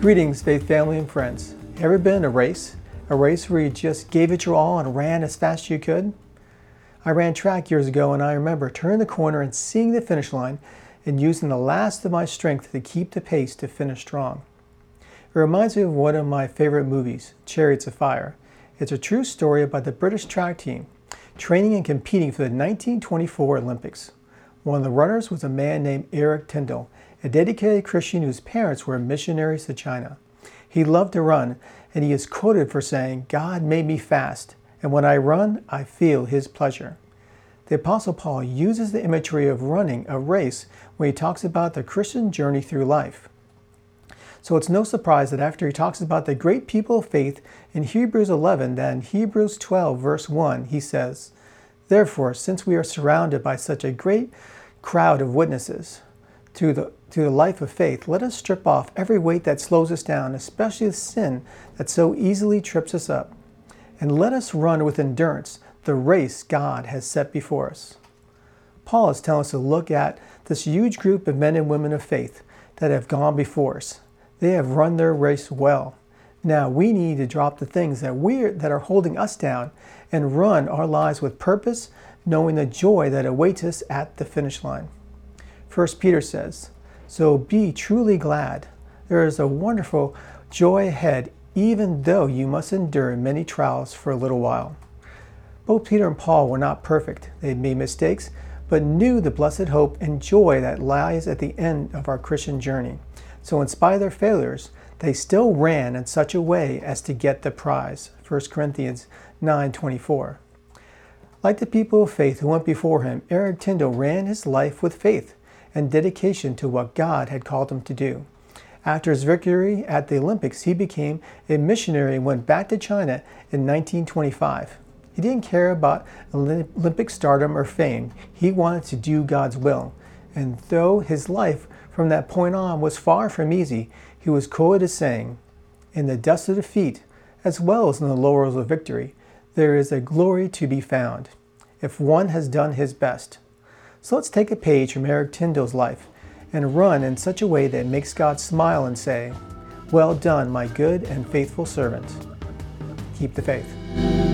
Greetings, faith family and friends. Ever been in a race? A race where you just gave it your all and ran as fast as you could? I ran track years ago and I remember turning the corner and seeing the finish line and using the last of my strength to keep the pace to finish strong. It reminds me of one of my favorite movies, Chariots of Fire. It's a true story about the British track team training and competing for the 1924 Olympics. One of the runners was a man named Eric Liddell, a dedicated Christian whose parents were missionaries to China. He loved to run, and he is quoted for saying, God made me fast, and when I run, I feel his pleasure. The Apostle Paul uses the imagery of running a race when he talks about the Christian journey through life. So it's no surprise that after he talks about the great people of faith in Hebrews 11, then Hebrews 12, verse 1, he says, Therefore, since we are surrounded by such a great crowd of witnesses to the, to the life of faith, let us strip off every weight that slows us down, especially the sin that so easily trips us up. And let us run with endurance the race God has set before us. Paul is telling us to look at this huge group of men and women of faith that have gone before us they have run their race well. Now we need to drop the things that we that are holding us down and run our lives with purpose, knowing the joy that awaits us at the finish line. First Peter says, "So be truly glad. There is a wonderful joy ahead, even though you must endure many trials for a little while." Both Peter and Paul were not perfect. They made mistakes, but knew the blessed hope and joy that lies at the end of our Christian journey. So, in spite of their failures, they still ran in such a way as to get the prize. 1 Corinthians 9:24. Like the people of faith who went before him, Eric Liddell ran his life with faith and dedication to what God had called him to do. After his victory at the Olympics, he became a missionary and went back to China in 1925. He didn't care about Olympic stardom or fame. He wanted to do God's will. And though his life from that point on was far from easy, he was quoted as saying, In the dust of defeat, as well as in the laurels of victory, there is a glory to be found, if one has done his best. So let's take a page from Eric Liddell's life and run in such a way that makes God smile and say, Well done, my good and faithful servant. Keep the faith.